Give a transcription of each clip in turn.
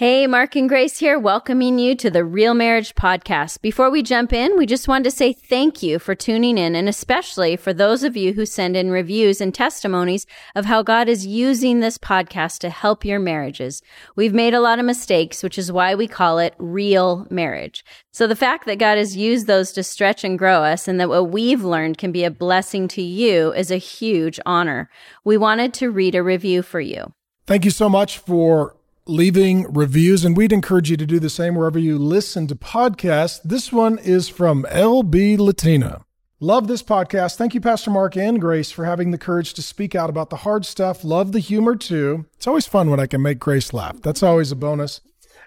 Hey, Mark and Grace here, welcoming you to the Real Marriage Podcast. Before we jump in, we just wanted to say thank you for tuning in, and especially for those of you who send in reviews and testimonies of how God is using this podcast to help your marriages. We've made a lot of mistakes, which is why we call it Real Marriage. So the fact that God has used those to stretch and grow us and that what we've learned can be a blessing to you is a huge honor. We wanted to read a review for you. Thank you so much for leaving reviews, and we'd encourage you to do the same wherever you listen to podcasts. This one is from LB Latina. Love this podcast. Thank you, Pastor Mark and Grace, for having the courage to speak out about the hard stuff. Love the humor too. It's always fun when I can make Grace laugh. That's always a bonus.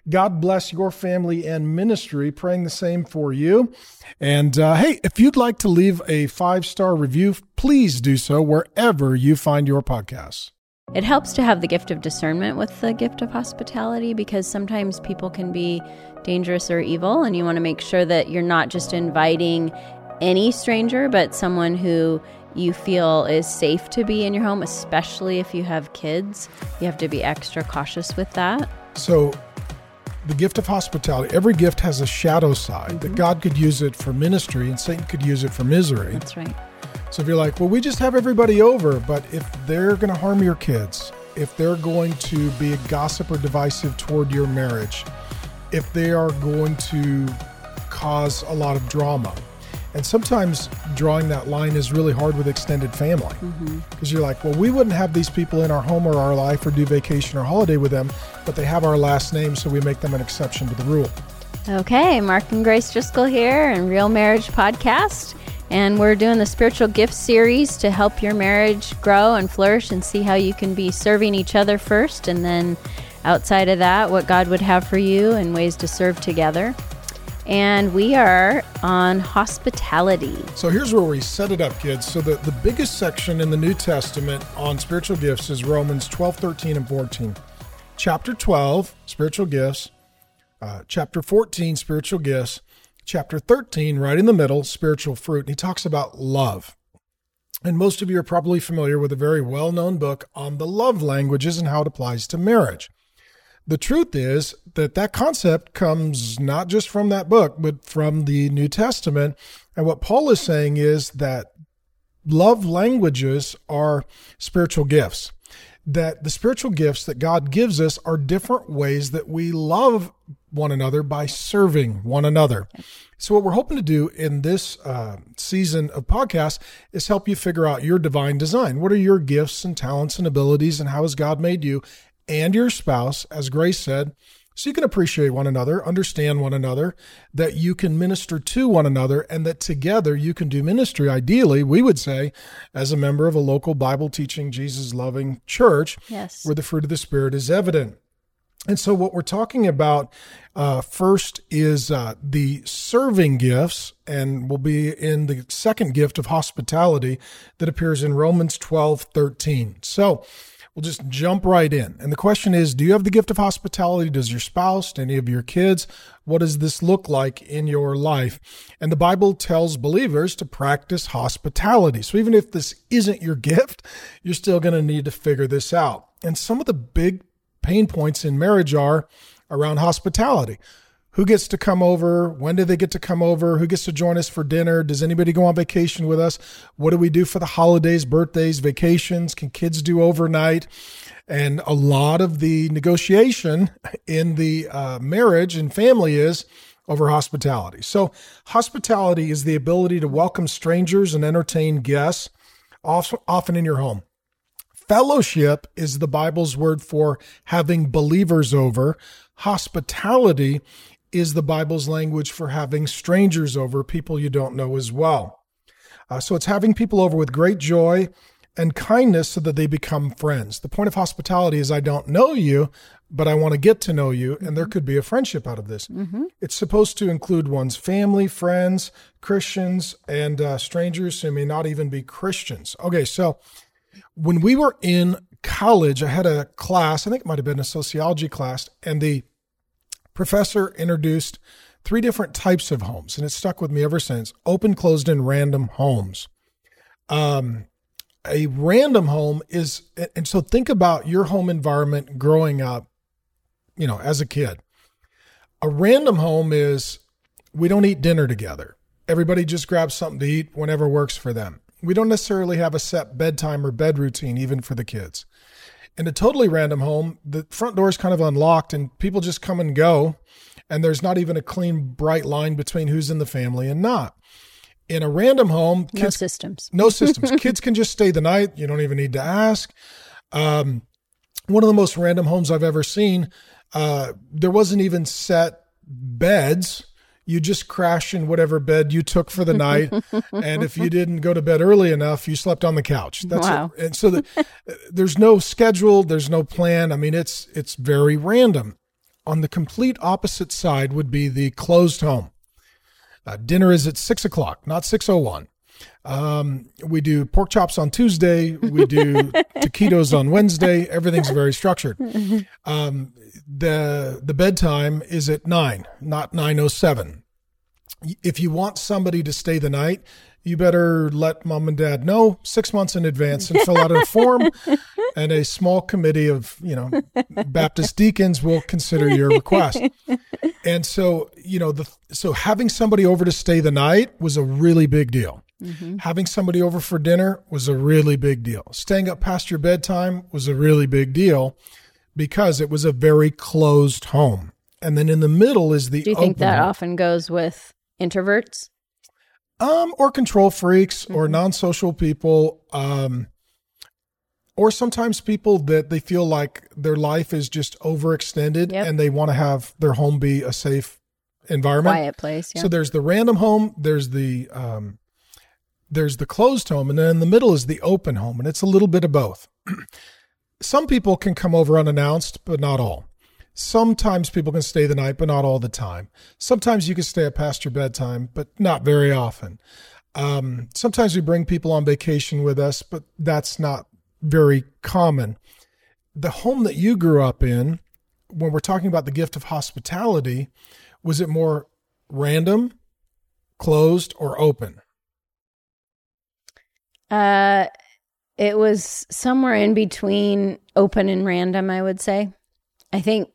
God bless your family and ministry. Praying the same for you. And uh, hey, if you'd like to leave a five star review, please do so wherever you find your podcasts. It helps to have the gift of discernment with the gift of hospitality because sometimes people can be dangerous or evil, and you want to make sure that you're not just inviting any stranger, but someone who you feel is safe to be in your home, especially if you have kids. You have to be extra cautious with that. So, the gift of hospitality, every gift has a shadow side mm-hmm. that God could use it for ministry and Satan could use it for misery. That's right. So if you're like, well, we just have everybody over, but if they're going to harm your kids, if they're going to be a gossip or divisive toward your marriage, if they are going to cause a lot of drama, and sometimes drawing that line is really hard with extended family because mm-hmm. you're like, well, we wouldn't have these people in our home or our life or do vacation or holiday with them, but they have our last name, so we make them an exception to the rule. Okay, Mark and Grace Driscoll here and Real Marriage Podcast. And we're doing the spiritual gift series to help your marriage grow and flourish and see how you can be serving each other first. And then outside of that, what God would have for you and ways to serve together. And we are on hospitality. So here's where we set it up, kids. So the, the biggest section in the New Testament on spiritual gifts is Romans 12, 13, and 14. Chapter 12, spiritual gifts. Uh, chapter 14, spiritual gifts chapter 13, right in the middle, spiritual fruit. And he talks about love. And most of you are probably familiar with a very well known book on the love languages and how it applies to marriage. The truth is that that concept comes not just from that book, but from the New Testament. And what Paul is saying is that love languages are spiritual gifts that the spiritual gifts that God gives us are different ways that we love one another by serving one another. So, what we're hoping to do in this uh, season of podcasts is help you figure out your divine design. What are your gifts and talents and abilities, and how has God made you and your spouse, as Grace said, so you can appreciate one another, understand one another, that you can minister to one another, and that together you can do ministry. Ideally, we would say, as a member of a local Bible teaching, Jesus loving church, yes. where the fruit of the Spirit is evident. And so, what we're talking about uh, first is uh, the serving gifts, and will be in the second gift of hospitality that appears in Romans 12 13. So, We'll just jump right in. And the question is Do you have the gift of hospitality? Does your spouse, any of your kids? What does this look like in your life? And the Bible tells believers to practice hospitality. So even if this isn't your gift, you're still going to need to figure this out. And some of the big pain points in marriage are around hospitality who gets to come over? When do they get to come over? Who gets to join us for dinner? Does anybody go on vacation with us? What do we do for the holidays birthdays vacations? Can kids do overnight? And a lot of the negotiation in the uh, marriage and family is over hospitality. So hospitality is the ability to welcome strangers and entertain guests often in your home. Fellowship is the bible's word for having believers over. Hospitality is the Bible's language for having strangers over, people you don't know as well. Uh, so it's having people over with great joy and kindness so that they become friends. The point of hospitality is I don't know you, but I want to get to know you, and there mm-hmm. could be a friendship out of this. Mm-hmm. It's supposed to include one's family, friends, Christians, and uh, strangers who may not even be Christians. Okay, so when we were in college, I had a class, I think it might have been a sociology class, and the professor introduced three different types of homes, and it's stuck with me ever since open, closed, and random homes. Um, a random home is, and so think about your home environment growing up. you know, as a kid. A random home is we don't eat dinner together. Everybody just grabs something to eat whenever works for them. We don't necessarily have a set bedtime or bed routine, even for the kids. In a totally random home, the front door is kind of unlocked and people just come and go. And there's not even a clean, bright line between who's in the family and not. In a random home, kids, no systems. No systems. kids can just stay the night. You don't even need to ask. Um, one of the most random homes I've ever seen. Uh, there wasn't even set beds you just crash in whatever bed you took for the night. and if you didn't go to bed early enough, you slept on the couch. That's wow. it. And so the, there's no schedule, there's no plan. I mean, it's it's very random. On the complete opposite side would be the closed home. Uh, dinner is at six o'clock, not six o oh one. Um, we do pork chops on Tuesday. We do taquitos on Wednesday. Everything's very structured. Um, the the bedtime is at nine, not nine oh seven. If you want somebody to stay the night, you better let mom and dad know six months in advance and fill out a form and a small committee of you know baptist deacons will consider your request and so you know the so having somebody over to stay the night was a really big deal Mm-hmm. Having somebody over for dinner was a really big deal. Staying up past your bedtime was a really big deal because it was a very closed home. And then in the middle is the Do you think that home. often goes with introverts? Um, or control freaks mm-hmm. or non-social people. Um, or sometimes people that they feel like their life is just overextended yep. and they want to have their home be a safe environment. Quiet place. Yeah. So there's the random home, there's the um, there's the closed home, and then in the middle is the open home, and it's a little bit of both. Some people can come over unannounced, but not all. Sometimes people can stay the night, but not all the time. Sometimes you can stay up past your bedtime, but not very often. Um, sometimes we bring people on vacation with us, but that's not very common. The home that you grew up in, when we're talking about the gift of hospitality, was it more random, closed, or open? Uh, it was somewhere in between open and random, I would say. I think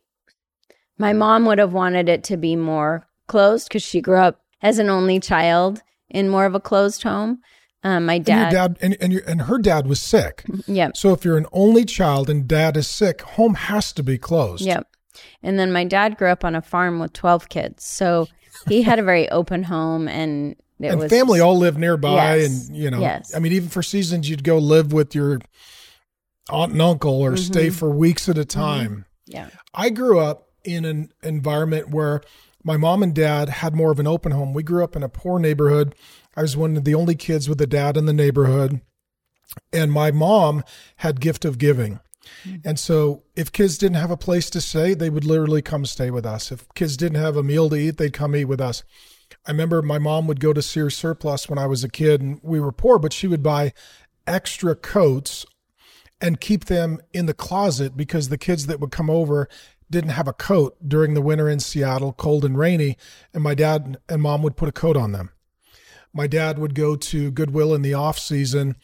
my mom would have wanted it to be more closed because she grew up as an only child in more of a closed home. Um, my dad, and, dad and and, your, and her dad was sick. Yep. So if you're an only child and dad is sick, home has to be closed. Yep. And then my dad grew up on a farm with 12 kids. So he had a very open home and it and was, family all live nearby, yes, and you know, yes. I mean, even for seasons, you'd go live with your aunt and uncle, or mm-hmm. stay for weeks at a mm-hmm. time. Mm-hmm. Yeah, I grew up in an environment where my mom and dad had more of an open home. We grew up in a poor neighborhood. I was one of the only kids with a dad in the neighborhood, and my mom had gift of giving. Mm-hmm. And so, if kids didn't have a place to stay, they would literally come stay with us. If kids didn't have a meal to eat, they'd come eat with us. I remember my mom would go to Sears Surplus when I was a kid and we were poor, but she would buy extra coats and keep them in the closet because the kids that would come over didn't have a coat during the winter in Seattle, cold and rainy, and my dad and mom would put a coat on them. My dad would go to Goodwill in the off season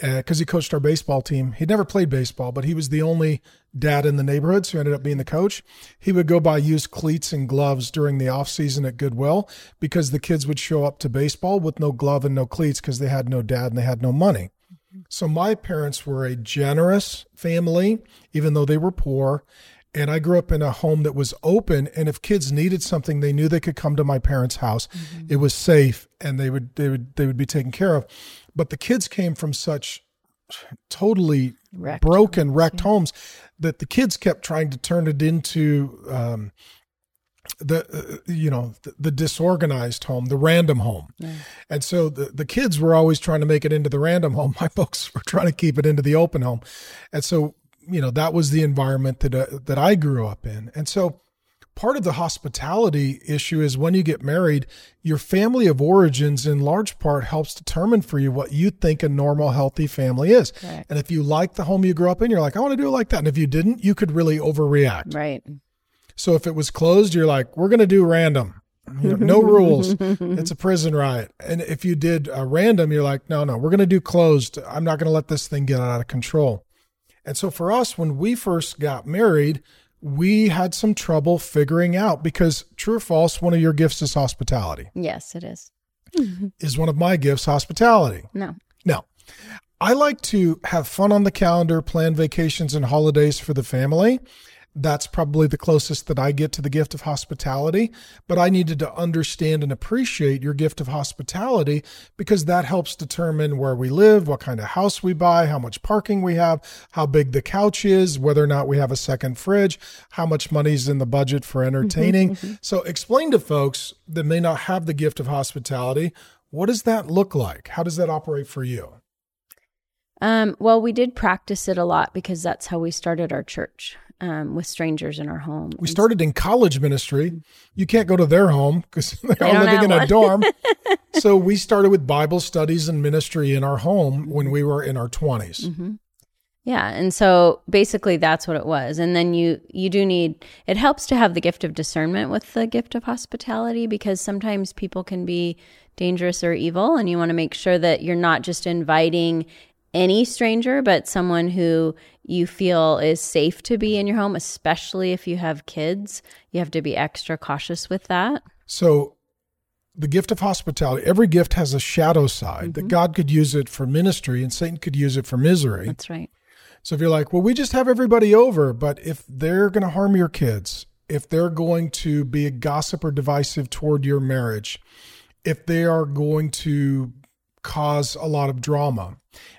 because uh, he coached our baseball team. He'd never played baseball, but he was the only dad in the neighborhood, so he ended up being the coach. He would go buy used cleats and gloves during the off season at Goodwill because the kids would show up to baseball with no glove and no cleats because they had no dad and they had no money. So my parents were a generous family, even though they were poor. And I grew up in a home that was open. And if kids needed something, they knew they could come to my parents' house. Mm-hmm. It was safe and they would they would they would be taken care of. But the kids came from such totally wrecked broken, wrecked yeah. homes that the kids kept trying to turn it into um, the uh, you know the, the, disorganized home, the random home, yeah. and so the the kids were always trying to make it into the random home. My folks were trying to keep it into the open home, and so you know that was the environment that uh, that I grew up in, and so part of the hospitality issue is when you get married, your family of origins in large part helps determine for you what you think a normal, healthy family is. Right. And if you like the home you grew up in, you're like, I want to do it like that. And if you didn't, you could really overreact. Right. So if it was closed, you're like, we're going to do random. You know, no rules. It's a prison riot. And if you did a random, you're like, no, no, we're going to do closed. I'm not going to let this thing get out of control. And so for us, when we first got married, we had some trouble figuring out because true or false, one of your gifts is hospitality. Yes, it is. Is one of my gifts hospitality? No. No. I like to have fun on the calendar, plan vacations and holidays for the family. That's probably the closest that I get to the gift of hospitality. But I needed to understand and appreciate your gift of hospitality because that helps determine where we live, what kind of house we buy, how much parking we have, how big the couch is, whether or not we have a second fridge, how much money's in the budget for entertaining. so explain to folks that may not have the gift of hospitality, what does that look like? How does that operate for you? Um, well, we did practice it a lot because that's how we started our church um, with strangers in our home. We started in college ministry. You can't go to their home because they're all living in a dorm. so we started with Bible studies and ministry in our home when we were in our 20s. Mm-hmm. Yeah, and so basically that's what it was. And then you you do need it helps to have the gift of discernment with the gift of hospitality because sometimes people can be dangerous or evil and you want to make sure that you're not just inviting any stranger but someone who you feel is safe to be in your home, especially if you have kids. You have to be extra cautious with that. So the gift of hospitality, every gift has a shadow side that mm-hmm. God could use it for ministry and Satan could use it for misery. That's right. So if you're like, well, we just have everybody over, but if they're going to harm your kids, if they're going to be a gossip or divisive toward your marriage, if they are going to cause a lot of drama,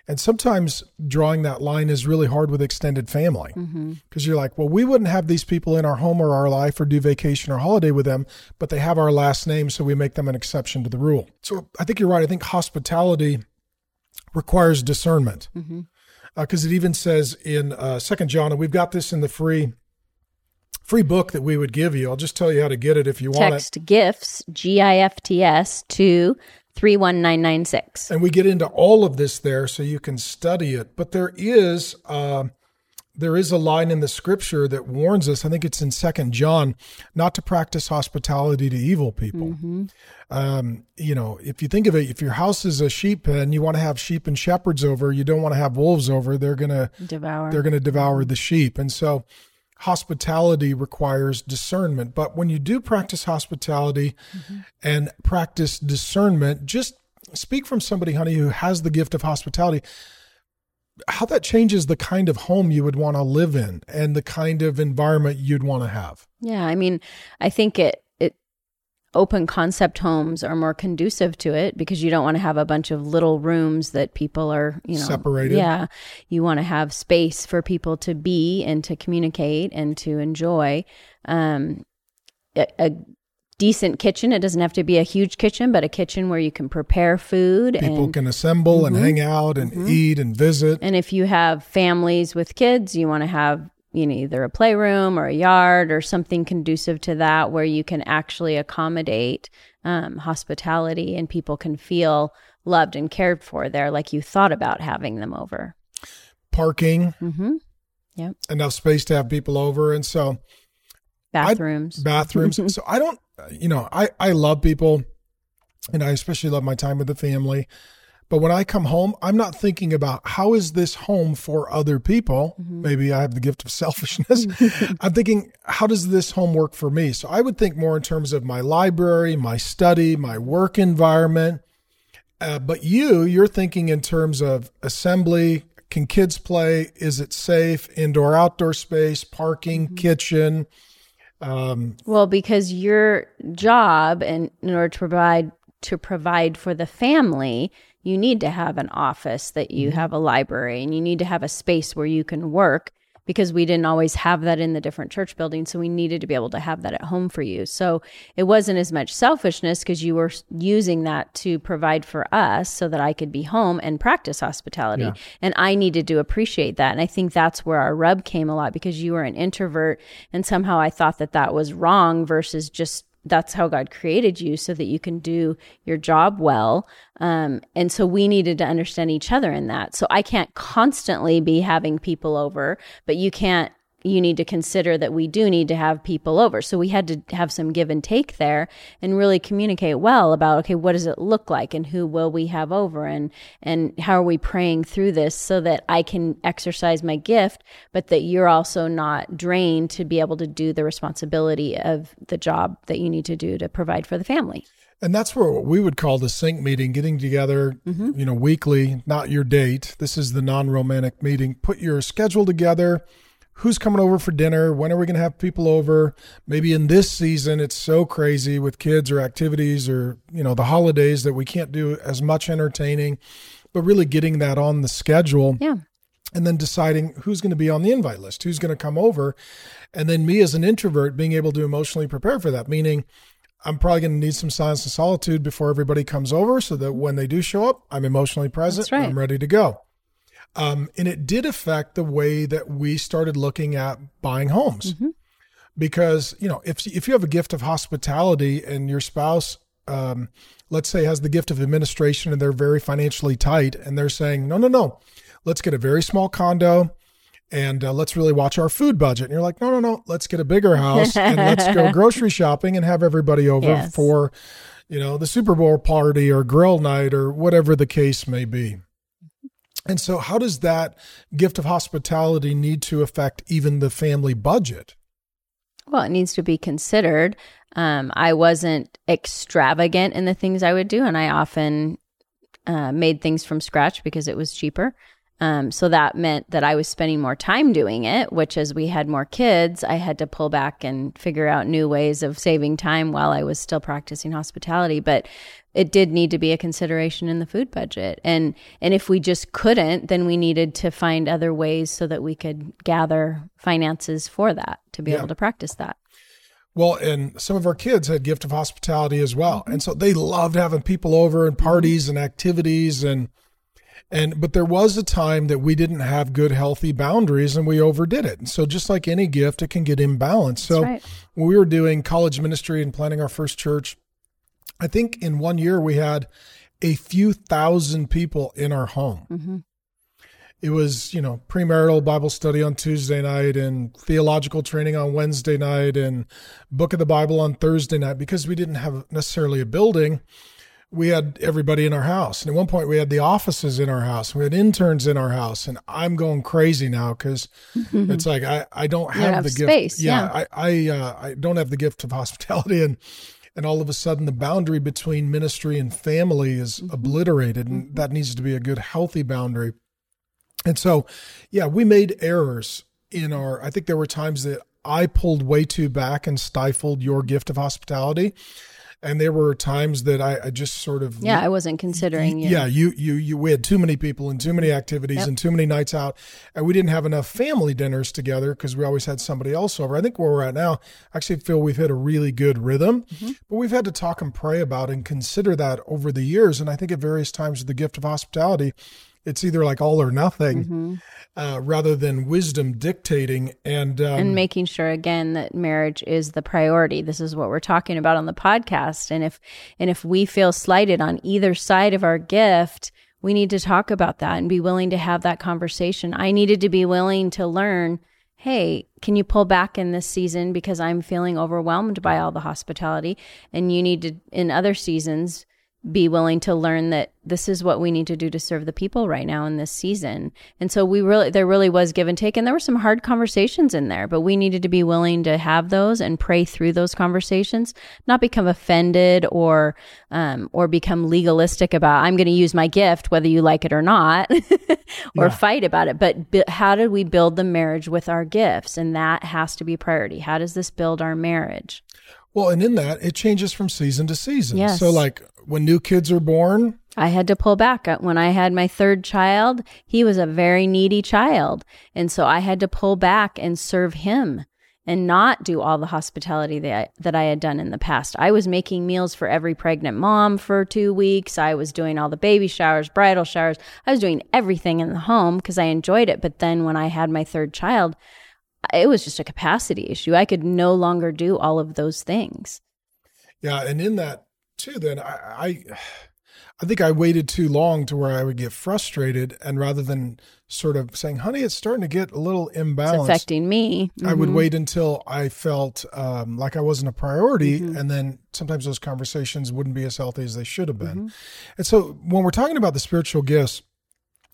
and sometimes drawing that line is really hard with extended family mm-hmm. because you're like, well, we wouldn't have these people in our home or our life or do vacation or holiday with them, but they have our last name, so we make them an exception to the rule. So I think you're right. I think hospitality requires discernment mm-hmm. uh, because it even says in uh, Second John, and we've got this in the free free book that we would give you. I'll just tell you how to get it if you want it. Text gifts G I F T S to three one nine nine six. and we get into all of this there so you can study it but there is uh, there is a line in the scripture that warns us i think it's in second john not to practice hospitality to evil people um, you know if you think of it if your house is a sheep pen you want to have sheep and shepherds over you don't want to have wolves over they're gonna Devour. they're gonna devour the sheep and so hospitality requires discernment. But when you do practice hospitality mm-hmm. and practice discernment just speak from somebody honey who has the gift of hospitality. How that changes the kind of home you would want to live in and the kind of environment you'd want to have. Yeah, I mean, I think it it open concept homes are more conducive to it because you don't want to have a bunch of little rooms that people are, you know, Separated. Yeah. You want to have space for people to be and to communicate and to enjoy. Um a, a decent kitchen, it doesn't have to be a huge kitchen, but a kitchen where you can prepare food people and can assemble and hang out and eat and visit And if you have families with kids, you want to have you know either a playroom or a yard or something conducive to that where you can actually accommodate um, hospitality and people can feel loved and cared for there, like you thought about having them over. parking Mm-hmm. Yep. enough space to have people over and so Bathrooms. bathrooms. so I don't, you know, I, I love people and I especially love my time with the family. But when I come home, I'm not thinking about how is this home for other people. Maybe I have the gift of selfishness. I'm thinking, how does this home work for me? So I would think more in terms of my library, my study, my work environment. Uh, but you, you're thinking in terms of assembly. Can kids play? Is it safe? Indoor, outdoor space, parking, kitchen. Um, Well, because your job and in order to provide to provide for the family, you need to have an office that you mm-hmm. have a library and you need to have a space where you can work because we didn't always have that in the different church buildings so we needed to be able to have that at home for you. So it wasn't as much selfishness because you were using that to provide for us so that I could be home and practice hospitality. Yeah. And I needed to appreciate that. And I think that's where our rub came a lot because you were an introvert. And somehow I thought that that was wrong versus just that's how God created you so that you can do your job well. Um, and so we needed to understand each other in that. So I can't constantly be having people over, but you can't you need to consider that we do need to have people over. So we had to have some give and take there and really communicate well about okay, what does it look like and who will we have over and and how are we praying through this so that I can exercise my gift, but that you're also not drained to be able to do the responsibility of the job that you need to do to provide for the family. And that's where what we would call the sync meeting, getting together, mm-hmm. you know, weekly, not your date. This is the non romantic meeting. Put your schedule together who's coming over for dinner? When are we going to have people over? Maybe in this season, it's so crazy with kids or activities or, you know, the holidays that we can't do as much entertaining, but really getting that on the schedule. Yeah. And then deciding who's going to be on the invite list, who's going to come over. And then me as an introvert being able to emotionally prepare for that, meaning I'm probably going to need some silence and solitude before everybody comes over so that when they do show up, I'm emotionally present. Right. I'm ready to go. Um, and it did affect the way that we started looking at buying homes. Mm-hmm. Because, you know, if, if you have a gift of hospitality and your spouse, um, let's say, has the gift of administration and they're very financially tight and they're saying, no, no, no, let's get a very small condo and uh, let's really watch our food budget. And you're like, no, no, no, let's get a bigger house and let's go grocery shopping and have everybody over yes. for, you know, the Super Bowl party or grill night or whatever the case may be. And so, how does that gift of hospitality need to affect even the family budget? Well, it needs to be considered. Um, I wasn't extravagant in the things I would do, and I often uh, made things from scratch because it was cheaper. Um, so that meant that I was spending more time doing it, which as we had more kids, I had to pull back and figure out new ways of saving time while I was still practicing hospitality. But it did need to be a consideration in the food budget. And and if we just couldn't, then we needed to find other ways so that we could gather finances for that to be yeah. able to practice that. Well, and some of our kids had gift of hospitality as well. And so they loved having people over and parties mm-hmm. and activities and and but there was a time that we didn't have good healthy boundaries and we overdid it. And so just like any gift, it can get imbalanced. so right. when we were doing college ministry and planning our first church, I think in one year we had a few thousand people in our home. Mm-hmm. It was, you know, premarital Bible study on Tuesday night and theological training on Wednesday night and book of the Bible on Thursday night because we didn't have necessarily a building we had everybody in our house. And at one point, we had the offices in our house. We had interns in our house. And I'm going crazy now because mm-hmm. it's like I, I don't have, have the space. gift. Yeah, yeah. I I, uh, I don't have the gift of hospitality, and and all of a sudden, the boundary between ministry and family is mm-hmm. obliterated, and mm-hmm. that needs to be a good, healthy boundary. And so, yeah, we made errors in our. I think there were times that I pulled way too back and stifled your gift of hospitality and there were times that I, I just sort of yeah I wasn't considering you. yeah you you you we had too many people and too many activities yep. and too many nights out and we didn't have enough family dinners together because we always had somebody else over I think where we're at now I actually feel we've hit a really good rhythm mm-hmm. but we've had to talk and pray about and consider that over the years and I think at various times the gift of hospitality it's either like all or nothing mm-hmm. uh, rather than wisdom dictating and um, and making sure again that marriage is the priority this is what we're talking about on the podcast and if and if we feel slighted on either side of our gift we need to talk about that and be willing to have that conversation i needed to be willing to learn hey, can you pull back in this season because I'm feeling overwhelmed by all the hospitality? And you need to, in other seasons, be willing to learn that this is what we need to do to serve the people right now in this season. And so we really, there really was give and take. And there were some hard conversations in there, but we needed to be willing to have those and pray through those conversations, not become offended or, um, or become legalistic about, I'm going to use my gift, whether you like it or not, or yeah. fight about it. But b- how did we build the marriage with our gifts? And that has to be priority. How does this build our marriage? Well, and in that, it changes from season to season. Yes. So, like when new kids are born, I had to pull back. Uh, when I had my third child, he was a very needy child. And so I had to pull back and serve him and not do all the hospitality that I, that I had done in the past. I was making meals for every pregnant mom for two weeks. I was doing all the baby showers, bridal showers. I was doing everything in the home because I enjoyed it. But then when I had my third child, it was just a capacity issue. I could no longer do all of those things. Yeah, and in that too, then I, I I think I waited too long to where I would get frustrated. And rather than sort of saying, honey, it's starting to get a little imbalanced. It's affecting me. Mm-hmm. I would wait until I felt um, like I wasn't a priority. Mm-hmm. And then sometimes those conversations wouldn't be as healthy as they should have been. Mm-hmm. And so when we're talking about the spiritual gifts,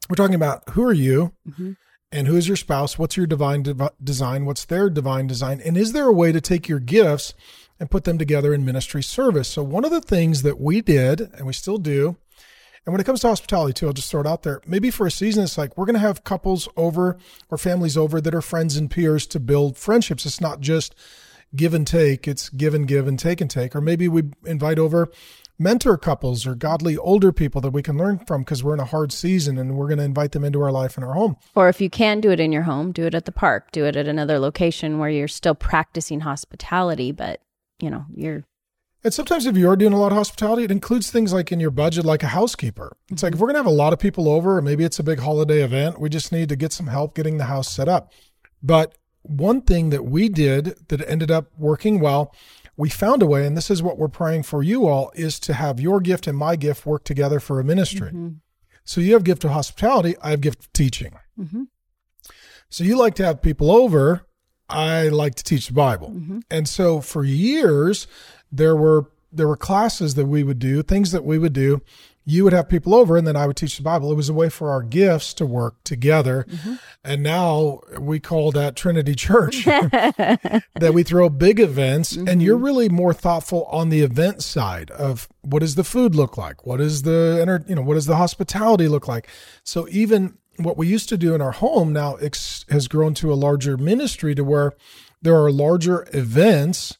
we're talking about who are you mm-hmm. And who is your spouse? What's your divine de- design? What's their divine design? And is there a way to take your gifts and put them together in ministry service. So, one of the things that we did, and we still do, and when it comes to hospitality too, I'll just throw it out there. Maybe for a season, it's like we're going to have couples over or families over that are friends and peers to build friendships. It's not just give and take, it's give and give and take and take. Or maybe we invite over mentor couples or godly older people that we can learn from because we're in a hard season and we're going to invite them into our life and our home. Or if you can do it in your home, do it at the park, do it at another location where you're still practicing hospitality, but you know, you're and sometimes if you are doing a lot of hospitality, it includes things like in your budget, like a housekeeper. It's mm-hmm. like if we're going to have a lot of people over, or maybe it's a big holiday event, we just need to get some help getting the house set up. But one thing that we did that ended up working well, we found a way, and this is what we're praying for you all, is to have your gift and my gift work together for a ministry. Mm-hmm. So you have gift of hospitality, I have gift of teaching. Mm-hmm. So you like to have people over, I like to teach the Bible. Mm-hmm. And so for years, there were there were classes that we would do, things that we would do. You would have people over, and then I would teach the Bible. It was a way for our gifts to work together. Mm-hmm. And now we call that Trinity Church, that we throw big events, mm-hmm. and you're really more thoughtful on the event side of what does the food look like, what is the you know what does the hospitality look like. So even what we used to do in our home now ex- has grown to a larger ministry to where there are larger events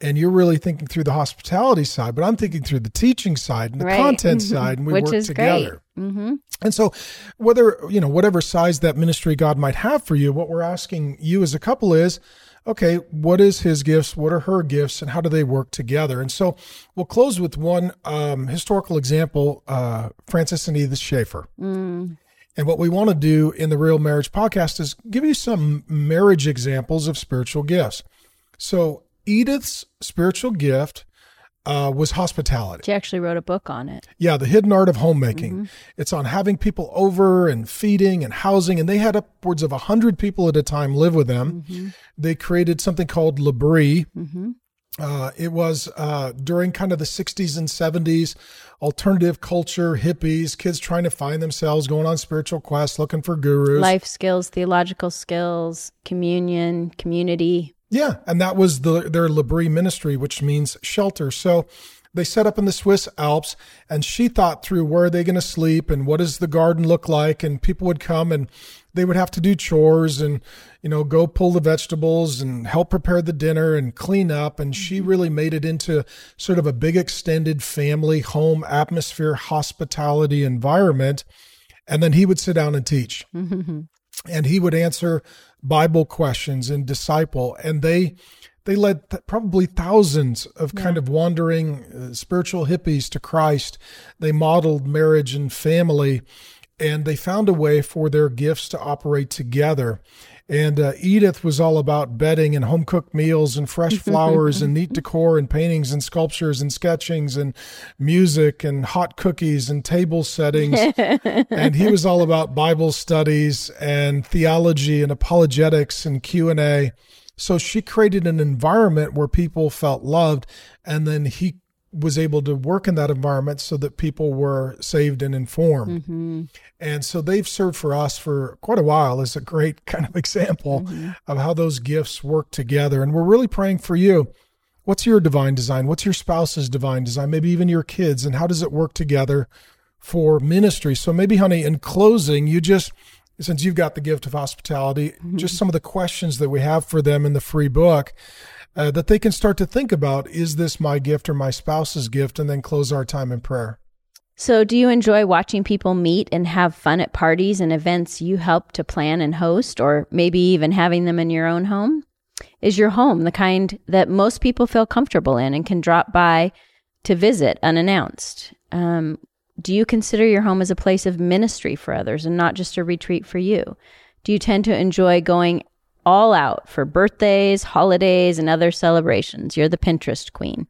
and you're really thinking through the hospitality side, but I'm thinking through the teaching side and the right. content mm-hmm. side, and we Which work together. Mm-hmm. And so, whether you know whatever size that ministry God might have for you, what we're asking you as a couple is, okay, what is His gifts? What are her gifts, and how do they work together? And so, we'll close with one um, historical example: uh, Francis and Edith Schaeffer. Mm. And what we want to do in the Real Marriage podcast is give you some marriage examples of spiritual gifts. So, Edith's spiritual gift uh, was hospitality. She actually wrote a book on it. Yeah, The Hidden Art of Homemaking. Mm-hmm. It's on having people over and feeding and housing. And they had upwards of 100 people at a time live with them. Mm-hmm. They created something called L'Abri. Mm-hmm. Uh, it was uh, during kind of the 60s and 70s, alternative culture, hippies, kids trying to find themselves, going on spiritual quests, looking for gurus. Life skills, theological skills, communion, community. Yeah, and that was the, their L'Abri ministry, which means shelter. So they set up in the Swiss Alps, and she thought through where are they going to sleep and what does the garden look like, and people would come and they would have to do chores and you know go pull the vegetables and help prepare the dinner and clean up and she mm-hmm. really made it into sort of a big extended family home atmosphere hospitality environment and then he would sit down and teach mm-hmm. and he would answer bible questions and disciple and they they led th- probably thousands of yeah. kind of wandering uh, spiritual hippies to Christ. They modeled marriage and family, and they found a way for their gifts to operate together. And uh, Edith was all about bedding and home cooked meals and fresh flowers and neat decor and paintings and sculptures and sketchings and music and hot cookies and table settings. and he was all about Bible studies and theology and apologetics and Q and A. So she created an environment where people felt loved, and then he was able to work in that environment so that people were saved and informed. Mm-hmm. And so they've served for us for quite a while as a great kind of example mm-hmm. of how those gifts work together. And we're really praying for you. What's your divine design? What's your spouse's divine design? Maybe even your kids. And how does it work together for ministry? So maybe, honey, in closing, you just since you've got the gift of hospitality, mm-hmm. just some of the questions that we have for them in the free book uh, that they can start to think about is this my gift or my spouse's gift? And then close our time in prayer. So, do you enjoy watching people meet and have fun at parties and events you help to plan and host, or maybe even having them in your own home? Is your home the kind that most people feel comfortable in and can drop by to visit unannounced? Um, do you consider your home as a place of ministry for others and not just a retreat for you? Do you tend to enjoy going all out for birthdays, holidays, and other celebrations? You're the Pinterest queen.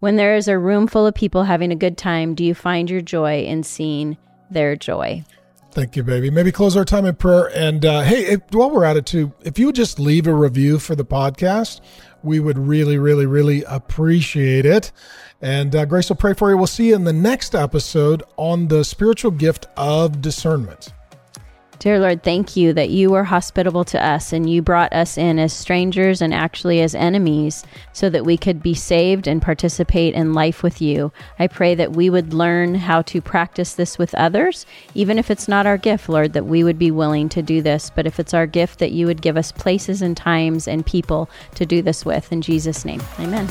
When there is a room full of people having a good time, do you find your joy in seeing their joy? Thank you, baby. Maybe close our time in prayer. And uh, hey, if, while we're at it, too, if you would just leave a review for the podcast, we would really, really, really appreciate it. And uh, Grace will pray for you. We'll see you in the next episode on the spiritual gift of discernment. Dear Lord, thank you that you were hospitable to us and you brought us in as strangers and actually as enemies so that we could be saved and participate in life with you. I pray that we would learn how to practice this with others, even if it's not our gift, Lord, that we would be willing to do this. But if it's our gift, that you would give us places and times and people to do this with. In Jesus' name, amen.